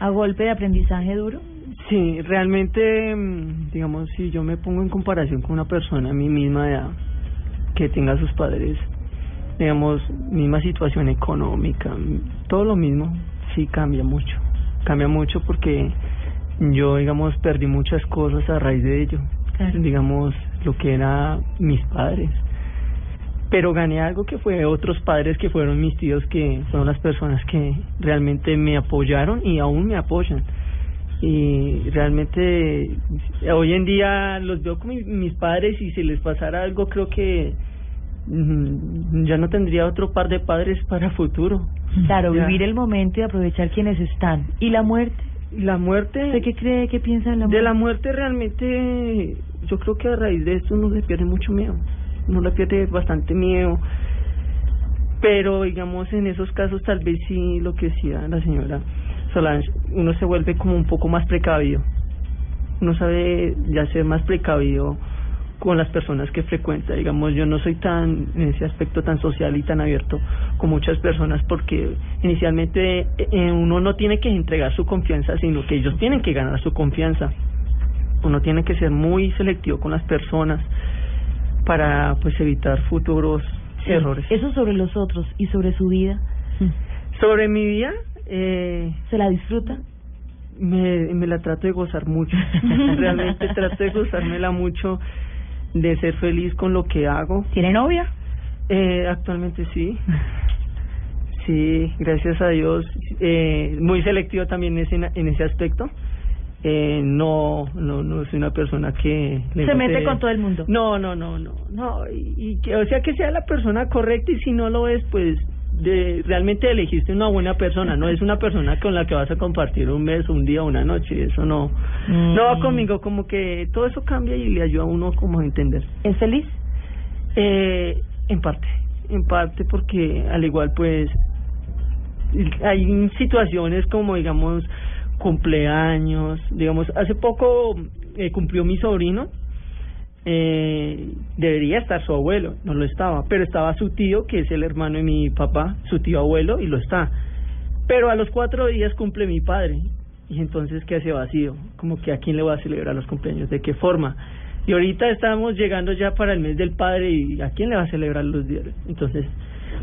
a golpe de aprendizaje duro. Sí, realmente, mm, digamos, si yo me pongo en comparación con una persona a mi misma edad, que tenga sus padres, digamos, misma situación económica, todo lo mismo, sí cambia mucho. Cambia mucho porque yo, digamos, perdí muchas cosas a raíz de ello. Digamos, lo que era mis padres. Pero gané algo que fue otros padres que fueron mis tíos, que fueron las personas que realmente me apoyaron y aún me apoyan y realmente hoy en día los veo mi- mis padres y si les pasara algo creo que ya no tendría otro par de padres para futuro. Claro, Ya. vivir el momento y aprovechar quienes están. ¿Y la muerte? La muerte... ¿Usted qué cree, qué piensa de la muerte? De la muerte realmente yo creo que a raíz de esto uno le pierde mucho miedo, uno le pierde bastante miedo, pero digamos en esos casos tal vez sí lo que decía la señora Solange, uno se vuelve como un poco más precavido, uno sabe ya ser más precavido con las personas que frecuenta, digamos yo no soy tan en ese aspecto tan social y tan abierto con muchas personas porque inicialmente eh, uno no tiene que entregar su confianza sino que ellos tienen que ganar su confianza uno tiene que ser muy selectivo con las personas para pues evitar futuros Sí, errores. Eso sobre los otros y sobre su vida. Sobre mi vida, eh, ¿Se la disfruta? me, me la trato de gozar mucho. [LAUGHS] Realmente trato de gozármela mucho, de ser feliz con lo que hago. ¿Tiene novia? Eh, actualmente sí. [LAUGHS] Sí, gracias a Dios. Eh, muy selectivo también en ese, en ese aspecto. Eh, no, no, no soy una persona que le Se mete con todo el mundo. No, no, no, no, no. Y, y que, o sea, que sea la persona correcta y si no lo es, pues de, realmente elegiste una buena persona. No es una persona con la que vas a compartir un mes, un día, una noche. Eso no, no va Mm. conmigo. Como que todo eso cambia y le ayuda a uno como a entender. ¿Es feliz? Eh, en parte, en parte porque al igual pues hay situaciones como digamos cumpleaños, digamos hace poco eh, cumplió mi sobrino, eh, debería estar su abuelo, no lo estaba, pero estaba su tío que es el hermano de mi papá, su tío abuelo y lo está, pero a los cuatro días cumple mi padre y entonces qué hace vacío, como que a quién le va a celebrar los cumpleaños, de qué forma. Y ahorita estamos llegando ya para el mes del padre y a quién le va a celebrar los días. Entonces,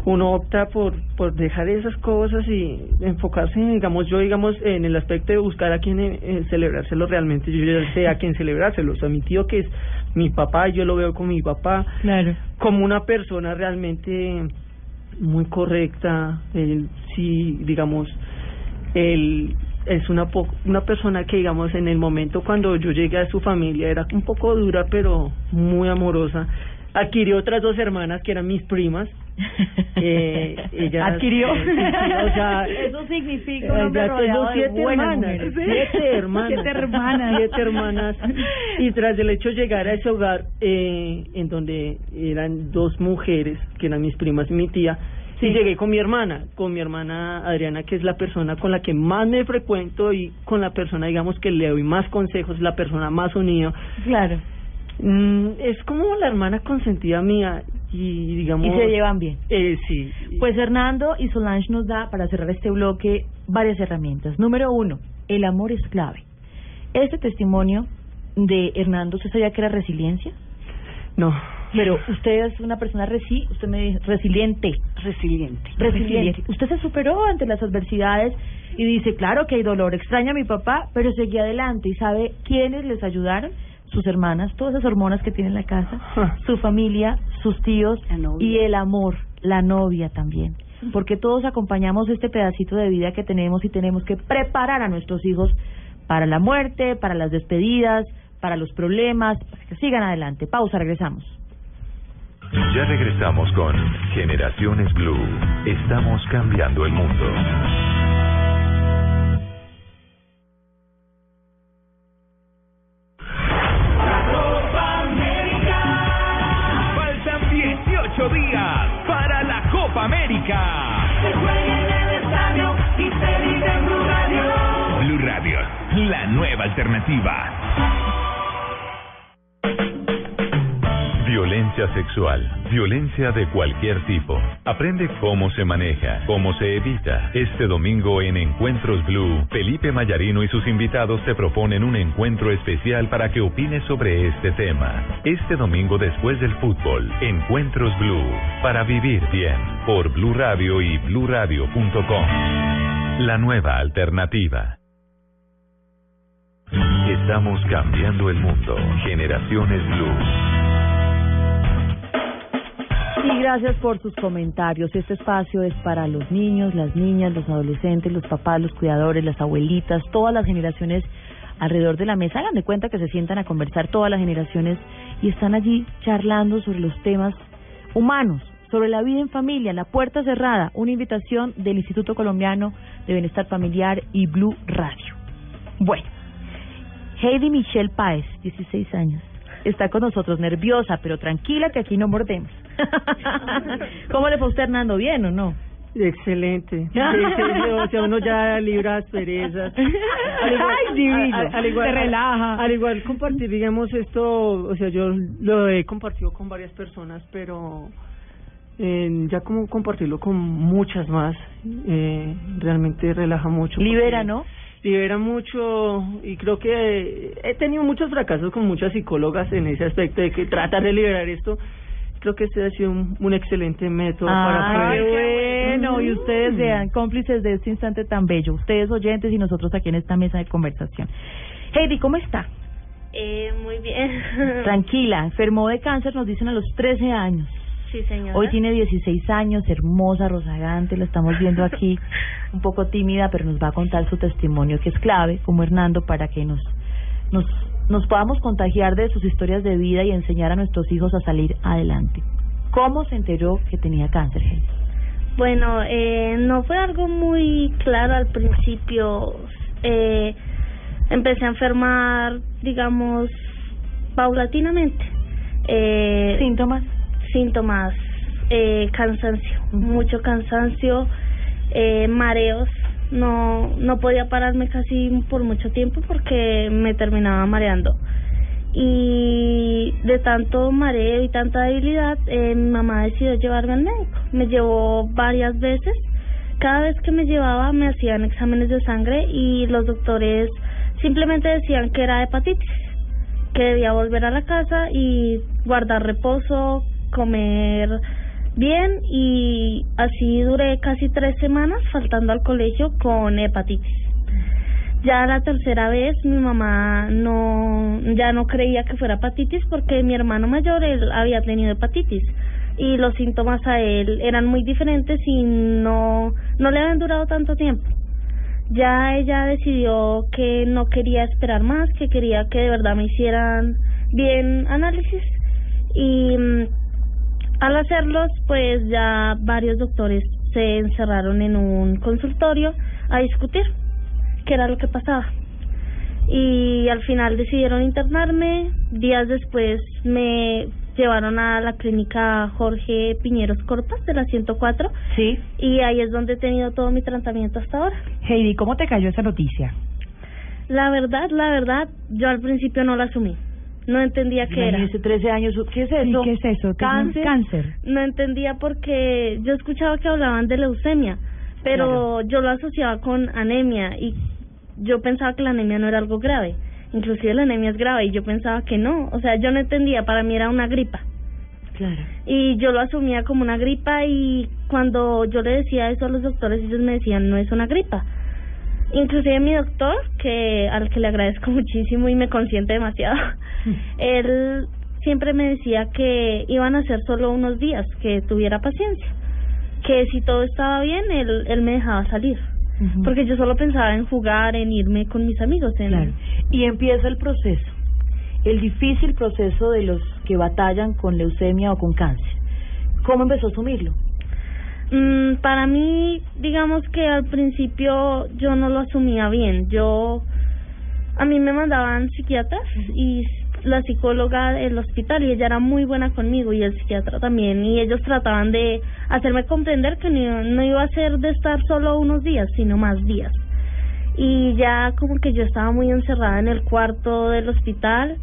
uno opta por por dejar esas cosas y enfocarse, digamos, yo digamos en el aspecto de buscar a quién eh, eh, celebrárselo realmente, yo ya sé a quién celebrárselo, o sea, mi tío que es mi papá, yo lo veo como mi papá, Claro. como una persona realmente muy correcta, él sí, digamos, él es una po una persona que digamos en el momento cuando yo llegué a su familia era un poco dura pero muy amorosa adquirió otras dos hermanas que eran mis primas [LAUGHS] eh, ellas, Adquirió. eh, o sea, Eso significa un eh, hombre ya rodeado tengo de [LAUGHS] siete hermanas, siete hermanas, Siete hermanas. siete hermanas. Y tras el hecho de llegar a ese hogar, eh, en donde eran dos mujeres, que eran mis primas y mi tía, y llegué con mi hermana, con mi hermana Adriana, que es la persona con la que más me frecuento y con la persona, digamos, que le doy más consejos, la persona más unida. Claro. Mm, es como la hermana consentida mía y digamos... Y se llevan bien. Eh, sí. Pues Hernando y Solange nos da, para cerrar este bloque, varias herramientas. Número uno, el amor es clave. Este testimonio de Hernando, ¿usted sabía que era resiliencia? No. Pero usted es una persona resi, usted me dice, resiliente. Resiliente. Resiliente. Usted se superó ante las adversidades y dice, claro que hay dolor, extraña a mi papá, pero seguí adelante y sabe quiénes les ayudaron, sus hermanas, todas esas hormonas que tiene en la casa, su familia, sus tíos y el amor, la novia también. Porque todos acompañamos este pedacito de vida que tenemos y tenemos que preparar a nuestros hijos para la muerte, para las despedidas, para los problemas, para que sigan adelante. Pausa, regresamos. Ya regresamos con Generaciones Blue. Estamos cambiando el mundo. Faltan 18 días para la Copa América. Blue Radio, la nueva alternativa. Violencia sexual, violencia de cualquier tipo. Aprende cómo se maneja, cómo se evita. Este domingo en Encuentros Blue, Felipe Mayarino y sus invitados te proponen un encuentro especial para que opines sobre este tema. Este domingo después del fútbol, Encuentros Blue, para vivir bien, por Blue Radio y bluradio.com. La nueva alternativa. Estamos cambiando el mundo. Generaciones Blue. Y gracias por sus comentarios. Este espacio es para los niños, las niñas, los adolescentes, los papás, los cuidadores, las abuelitas, todas las generaciones alrededor de la mesa. Hagan de cuenta que se sientan a conversar todas las generaciones y están allí charlando sobre los temas humanos, sobre la vida en familia, la puerta cerrada, una invitación del Instituto Colombiano de Bienestar Familiar y Blue Radio. Bueno, Heidi Michelle Páez, 16 años, está con nosotros, nerviosa, pero tranquila que aquí no mordemos. [LAUGHS] ¿Cómo le fue a usted, Hernando? ¿Bien o no? Excelente. [LAUGHS] O sea, uno ya libra asperezas. [LAUGHS] Ay, divino. al- al igual, Se relaja. Al igual compartir, digamos, esto, o sea, yo lo he compartido con varias personas, pero eh, ya como compartirlo con muchas más, eh, realmente relaja mucho. Libera, ¿no? Libera mucho y creo que he tenido muchos fracasos con muchas psicólogas en ese aspecto de que tratar de liberar esto. Creo que este ha sido un, un excelente método para Ay, poder... qué bueno. Y ustedes Mm. sean cómplices de este instante tan bello. Ustedes oyentes y nosotros aquí en esta mesa de conversación. Heidi, ¿cómo está? Eh, muy bien. [LAUGHS] Tranquila, enfermó de cáncer, nos dicen a los 13 años. Sí, señora. Hoy tiene 16 años, hermosa, rozagante, la estamos viendo aquí, [LAUGHS] un poco tímida, pero nos va a contar su testimonio que es clave, como Hernando, para que nos, nos, nos podamos contagiar de sus historias de vida y enseñar a nuestros hijos a salir adelante. ¿Cómo se enteró que tenía cáncer, Heidi? Bueno, eh, no fue algo muy claro al principio. Eh, empecé a enfermar, digamos, paulatinamente. Eh, ¿Síntomas? Síntomas, eh, cansancio, mucho cansancio, eh, mareos. No, no podía pararme casi por mucho tiempo porque me terminaba mareando. Y de tanto mareo y tanta debilidad, eh, mi mamá decidió llevarme al médico. Me llevó varias veces. Cada vez que me llevaba me hacían exámenes de sangre y los doctores simplemente decían que era hepatitis, que debía volver a la casa y guardar reposo, comer bien y así duré casi tres semanas faltando al colegio con hepatitis. Ya la tercera vez mi mamá no ya no creía que fuera hepatitis porque mi hermano mayor él había tenido hepatitis y los síntomas a él eran muy diferentes y no no le habían durado tanto tiempo. Ya ella decidió que no quería esperar más, que quería que de verdad me hicieran bien análisis y mm, al hacerlos pues ya varios doctores se encerraron en un consultorio a discutir qué era lo que pasaba. Y al final decidieron internarme. Días después me llevaron a la clínica Jorge Piñeros Corpas de la 104. Sí. Y ahí es donde he tenido todo mi tratamiento hasta ahora. Heidi, ¿cómo te cayó esa noticia? La verdad, la verdad, yo al principio no la asumí. No entendía qué era. Imagínese, 13 años, ¿qué es eso? ¿Qué es eso? ¿Qué es un ¿Cáncer? cáncer? No entendía porque yo escuchaba que hablaban de leucemia, pero yo lo asociaba con anemia y yo pensaba que la anemia no era algo grave. Inclusive la anemia es grave y yo pensaba que no. O sea, yo no entendía, para mí era una gripa. Claro. Y yo lo asumía como una gripa y cuando yo le decía eso a los doctores, ellos me decían, no es una gripa. Inclusive mi doctor, que al que le agradezco [LAUGHS] muchísimo y me consiente demasiado, [LAUGHS] él siempre me decía que iban a ser solo unos días, que tuviera paciencia, que si todo estaba bien, él, él me dejaba salir. Porque yo solo pensaba en jugar, en irme con mis amigos. En... Claro. Y empieza el proceso, el difícil proceso de los que batallan con leucemia o con cáncer. ¿Cómo empezó a asumirlo? Mm, para mí, digamos que al principio yo no lo asumía bien. Yo, a mí me mandaban psiquiatras y la psicóloga del hospital y ella era muy buena conmigo y el psiquiatra también y ellos trataban de hacerme comprender que no, no iba a ser de estar solo unos días, sino más días. Y ya como que yo estaba muy encerrada en el cuarto del hospital.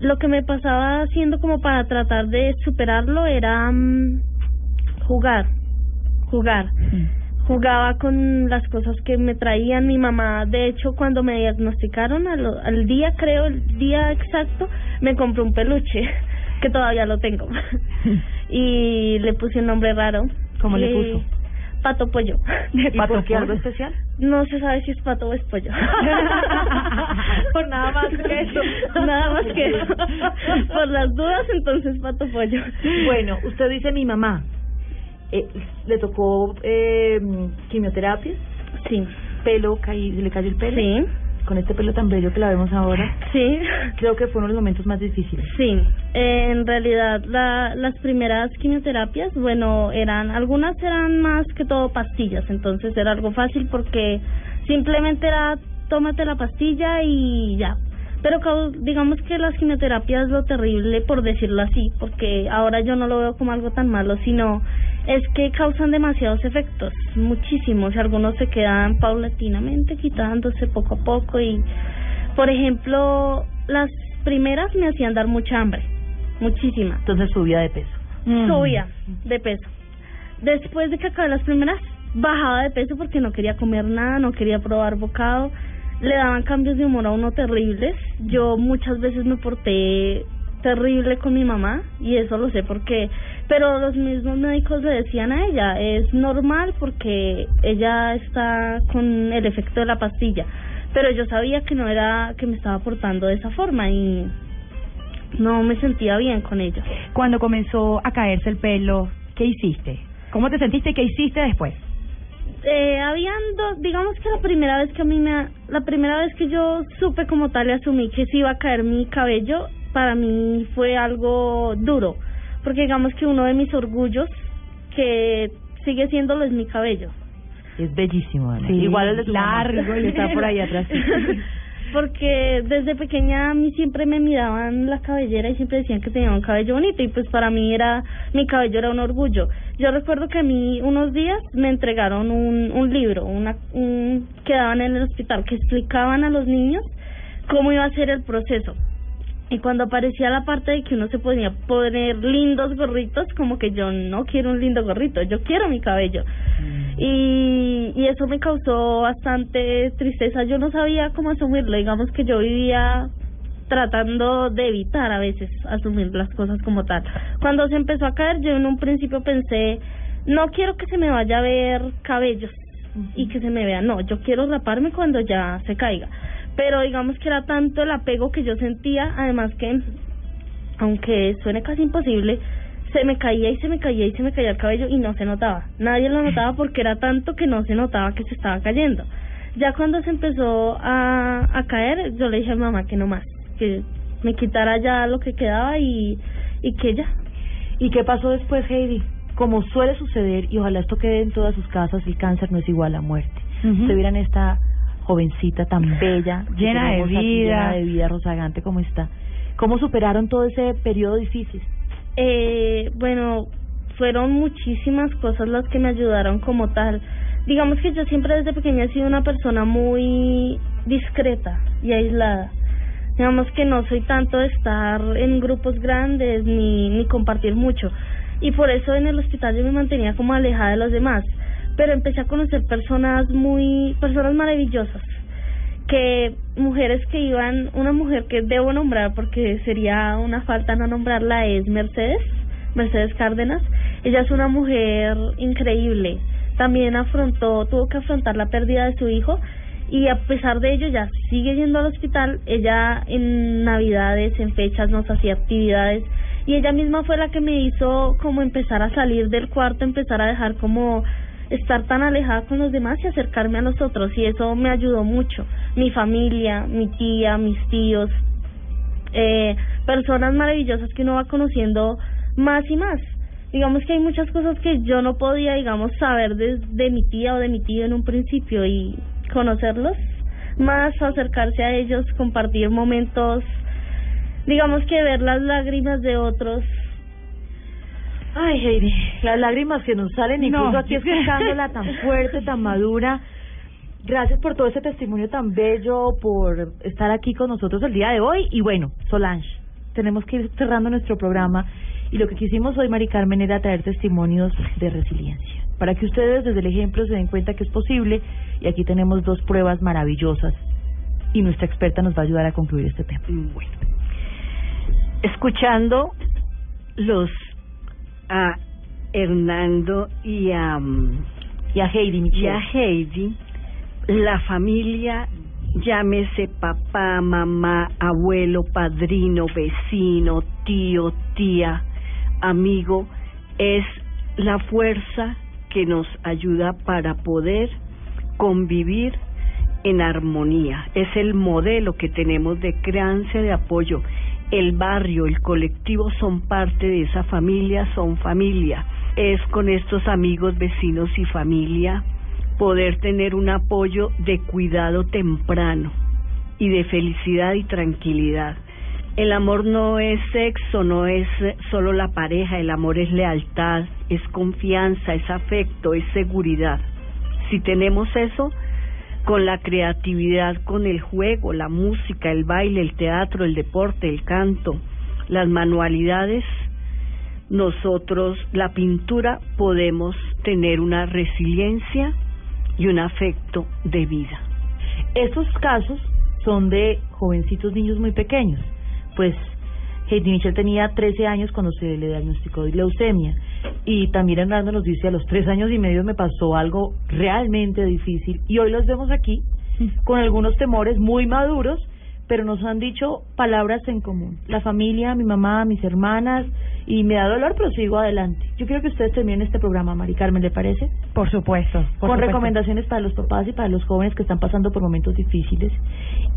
Lo que me pasaba haciendo como para tratar de superarlo era mm, jugar, jugar. Jugaba con las cosas que me traían mi mamá. De hecho, cuando me diagnosticaron, al, al día, creo, el día exacto, me compró un peluche, [LAUGHS] que todavía lo tengo. [LAUGHS] y le puse un nombre raro. ¿Cómo le Eh, puso? Pato Pollo. ¿Y por qué algo especial? No se sabe si es pato o es pollo. [LAUGHS] Por nada más que eso. Nada más que eso. Por las dudas, entonces pato pollo. Bueno, usted dice mi mamá. Eh, ¿Le tocó eh, quimioterapia? Sí. ¿Pelo? caí, ¿Se le cayó el pelo? Sí. Con este pelo tan bello que la vemos ahora. Sí. Creo que fueron los momentos más difíciles. Sí, eh, en realidad la, las primeras quimioterapias, bueno, eran algunas eran más que todo pastillas, entonces era algo fácil porque simplemente era tómate la pastilla y ya. Pero digamos que las quimioterapias lo terrible, por decirlo así, porque ahora yo no lo veo como algo tan malo, sino es que causan demasiados efectos, muchísimos, algunos se quedan paulatinamente quitándose poco a poco y por ejemplo, las primeras me hacían dar mucha hambre, muchísima. Entonces subía de peso. Subía de peso. Después de que acabé las primeras, bajaba de peso porque no quería comer nada, no quería probar bocado. Le daban cambios de humor a uno terribles. Yo muchas veces me porté terrible con mi mamá y eso lo sé porque pero los mismos médicos le decían a ella es normal porque ella está con el efecto de la pastilla pero yo sabía que no era que me estaba portando de esa forma y no me sentía bien con ello. Cuando comenzó a caerse el pelo, ¿qué hiciste? ¿Cómo te sentiste y qué hiciste después? Eh, habían dos, digamos que la primera vez que a mí me, la primera vez que yo supe como tal y asumí que se iba a caer mi cabello, para mí fue algo duro, porque digamos que uno de mis orgullos que sigue siéndolo es mi cabello. Es bellísimo, Ana. Sí, Igual el de su mamá. largo y está por ahí atrás. [LAUGHS] porque desde pequeña a mí siempre me miraban la cabellera y siempre decían que tenía un cabello bonito y pues para mí era mi cabello era un orgullo. Yo recuerdo que a mí unos días me entregaron un, un libro, una un, que daban en el hospital que explicaban a los niños cómo iba a ser el proceso. Y cuando aparecía la parte de que uno se podía poner lindos gorritos, como que yo no quiero un lindo gorrito, yo quiero mi cabello. Y, y eso me causó bastante tristeza. Yo no sabía cómo asumirlo. Digamos que yo vivía tratando de evitar a veces asumir las cosas como tal. Cuando se empezó a caer, yo en un principio pensé, no quiero que se me vaya a ver cabellos y que se me vea, no, yo quiero raparme cuando ya se caiga. Pero digamos que era tanto el apego que yo sentía, además que, aunque suene casi imposible, se me caía y se me caía y se me caía el cabello y no se notaba. Nadie lo notaba porque era tanto que no se notaba que se estaba cayendo. Ya cuando se empezó a, a caer, yo le dije a mi mamá que no más, que me quitara ya lo que quedaba y, y que ya. ¿Y qué pasó después, Heidi? Como suele suceder, y ojalá esto quede en todas sus casas, el cáncer no es igual a muerte. Ujú. Ustedes vieran esta jovencita tan bella, Llena de aquí, vida. llena de vida, rozagante como está. ¿Cómo superaron todo ese periodo difícil? Eh, bueno, fueron muchísimas cosas las que me ayudaron como tal. Digamos que yo siempre desde pequeña he sido una persona muy discreta y aislada. Digamos que no soy tanto de estar en grupos grandes ni, ni compartir mucho. Y por eso en el hospital yo me mantenía como alejada de los demás. Pero empecé a conocer personas muy, personas maravillosas. Que mujeres que iban, una mujer que debo nombrar porque sería una falta no nombrarla es Mercedes, Mercedes Cárdenas. Ella es una mujer increíble. También afrontó, tuvo que afrontar la pérdida de su hijo y a pesar de ello ya sigue yendo al hospital. Ella en navidades, en fechas nos hacía actividades y ella misma fue la que me hizo como empezar a salir del cuarto, empezar a dejar como estar tan alejada con los demás y acercarme a los otros y eso me ayudó mucho. Mi familia, mi tía, mis tíos, eh, personas maravillosas que uno va conociendo más y más. Digamos que hay muchas cosas que yo no podía, digamos, saber de, de mi tía o de mi tío en un principio y conocerlos más, acercarse a ellos, compartir momentos, digamos que ver las lágrimas de otros. Ay, Heidi, las lágrimas que nos salen, incluso No, aquí escuchándola [LAUGHS] tan fuerte, tan madura. Gracias por todo ese testimonio tan bello, por estar aquí con nosotros el día de hoy. Y bueno, Solange, tenemos que ir cerrando nuestro programa. Y lo que quisimos hoy, Mari Carmen, era traer testimonios de resiliencia. Para que ustedes desde el ejemplo se den cuenta que es posible. Y aquí tenemos dos pruebas maravillosas. Y nuestra experta nos va a ayudar a concluir este tema. Bueno. Escuchando los a Hernando y a y a Heidi y a Heidi, la familia llámese papá, mamá, abuelo, padrino, vecino, tío, tía, amigo, es la fuerza que nos ayuda para poder convivir en armonía. Es el modelo que tenemos de crianza, de apoyo. El barrio, el colectivo son parte de esa familia, son familia. Es con estos amigos, vecinos y familia poder tener un apoyo de cuidado temprano y de felicidad y tranquilidad. El amor no es sexo, no es solo la pareja, el amor es lealtad, es confianza, es afecto, es seguridad. Si tenemos eso, con la creatividad, con el juego, la música, el baile, el teatro, el deporte, el canto, las manualidades, nosotros, la pintura, podemos tener una resiliencia y un afecto de vida. Estos casos son de jovencitos niños muy pequeños. Pues Heidi Michel tenía 13 años cuando se le diagnosticó leucemia. Y también Hernando nos dice, a los tres años y medio me pasó algo realmente difícil. Y hoy los vemos aquí [LAUGHS] con algunos temores muy maduros, pero nos han dicho palabras en común. La familia, mi mamá, mis hermanas, y me da dolor, pero sigo adelante. Yo quiero que ustedes terminen este programa, Mari Carmen, ¿le parece? Por supuesto. por con supuesto. recomendaciones para los papás y para los jóvenes que están pasando por momentos difíciles.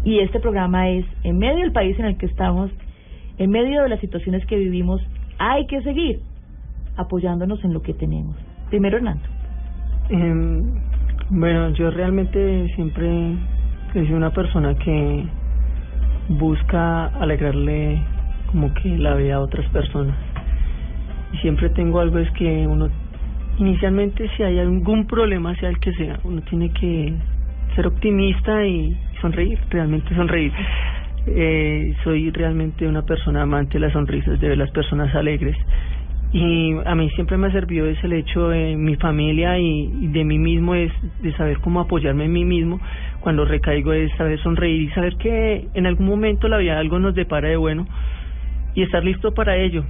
Y este programa es, en medio del país en el que estamos, en medio de las situaciones que vivimos, hay que seguir apoyándonos en lo que tenemos. Primero, Hernando. Em, bueno, yo realmente siempre sido una persona que busca alegrarle como que la vida a otras personas. Y siempre tengo algo es que uno, inicialmente si hay algún problema, sea el que sea, uno tiene que ser optimista y sonreír, realmente sonreír. Eh, soy realmente una persona amante de las sonrisas, de ver las personas alegres. Y a mí siempre me ha servido ese el hecho de mi familia y, y de mí mismo, es de saber cómo apoyarme en mí mismo. Cuando recaigo es saber sonreír y saber que en algún momento la vida algo nos depara de bueno y estar listo para ello.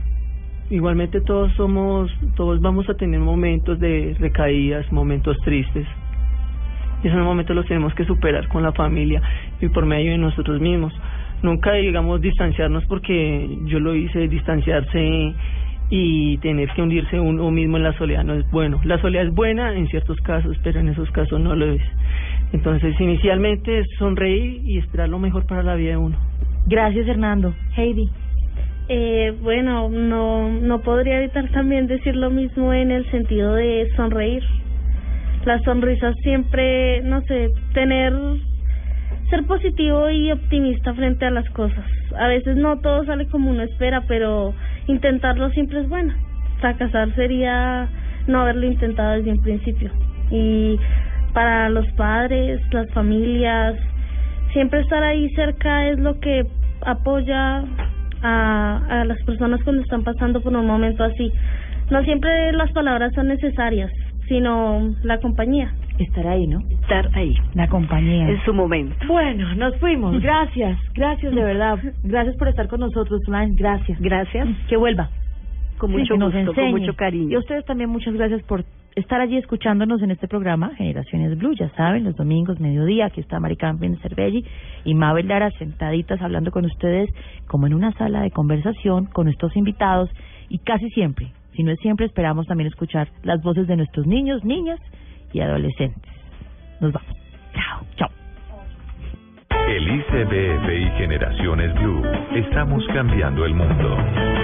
Igualmente todos somos, todos vamos a tener momentos de recaídas, momentos tristes. Y esos momentos los tenemos que superar con la familia y por medio de nosotros mismos. Nunca, digamos, distanciarnos porque yo lo hice, distanciarse y tener que hundirse uno mismo en la soledad no es bueno. La soledad es buena en ciertos casos, pero en esos casos no lo es. Entonces, inicialmente es sonreír y esperar lo mejor para la vida de uno. Gracias, Hernando. Heidi. Eh, bueno, no, no podría evitar también decir lo mismo en el sentido de sonreír. Las sonrisas siempre, no sé, tener, ser positivo y optimista frente a las cosas. A veces no todo sale como uno espera, pero intentarlo siempre es bueno. Fracasar sería no haberlo intentado desde un principio. Y para los padres, las familias, siempre estar ahí cerca es lo que apoya a, a las personas cuando están pasando por un momento así. No siempre las palabras son necesarias, sino la compañía. Estar ahí, ¿no? Estar ahí. La compañía. En su momento. Bueno, nos fuimos. Gracias, gracias de verdad. Gracias por estar con nosotros, Flan. Gracias. Gracias. Que vuelva. Con mucho que nos gusto, con mucho cariño. Y a ustedes también muchas gracias por estar allí escuchándonos en este programa, Generaciones Blue, ya saben, los domingos, mediodía, aquí está Mari Campin Cervelli y Mabel Lara sentaditas hablando con ustedes como en una sala de conversación con nuestros invitados y casi siempre, si no es siempre, esperamos también escuchar las voces de nuestros niños, niñas y adolescentes. Nos vamos. Chao, chao. El ICBF y Generaciones Blue. Estamos cambiando el mundo.